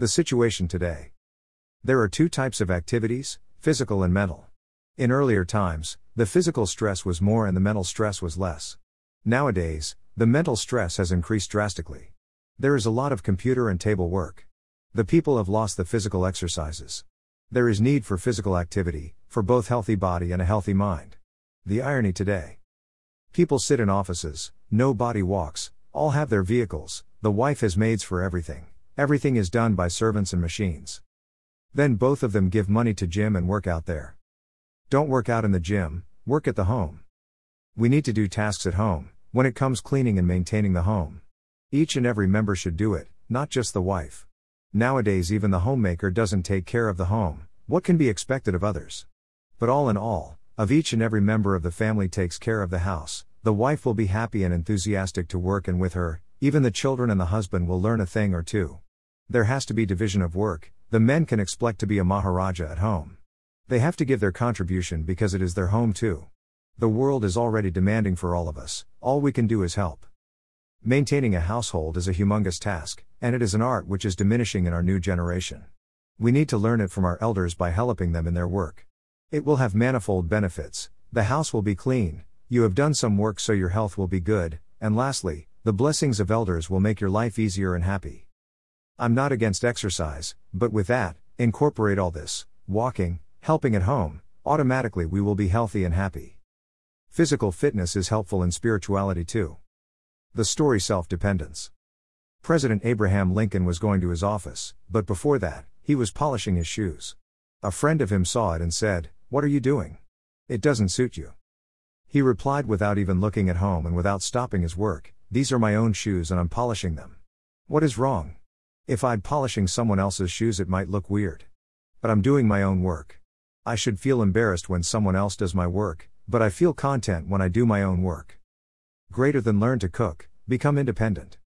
The situation today. There are two types of activities physical and mental. In earlier times, the physical stress was more and the mental stress was less. Nowadays, the mental stress has increased drastically. There is a lot of computer and table work. The people have lost the physical exercises. There is need for physical activity, for both healthy body and a healthy mind. The irony today. People sit in offices, nobody walks, all have their vehicles, the wife has maids for everything, everything is done by servants and machines. Then both of them give money to gym and work out there. Don't work out in the gym, work at the home. We need to do tasks at home, when it comes cleaning and maintaining the home. Each and every member should do it, not just the wife. Nowadays, even the homemaker doesn't take care of the home, what can be expected of others? But all in all, of each and every member of the family takes care of the house, the wife will be happy and enthusiastic to work and with her, even the children and the husband will learn a thing or two. There has to be division of work, the men can expect to be a Maharaja at home. They have to give their contribution because it is their home too. The world is already demanding for all of us, all we can do is help. Maintaining a household is a humongous task, and it is an art which is diminishing in our new generation. We need to learn it from our elders by helping them in their work. It will have manifold benefits. The house will be clean, you have done some work so your health will be good, and lastly, the blessings of elders will make your life easier and happy. I'm not against exercise, but with that, incorporate all this walking, helping at home, automatically we will be healthy and happy. Physical fitness is helpful in spirituality too. The story Self Dependence. President Abraham Lincoln was going to his office, but before that, he was polishing his shoes. A friend of him saw it and said, what are you doing? It doesn't suit you. He replied without even looking at home and without stopping his work, These are my own shoes and I'm polishing them. What is wrong? If I'd polishing someone else's shoes, it might look weird. But I'm doing my own work. I should feel embarrassed when someone else does my work, but I feel content when I do my own work. Greater than learn to cook, become independent.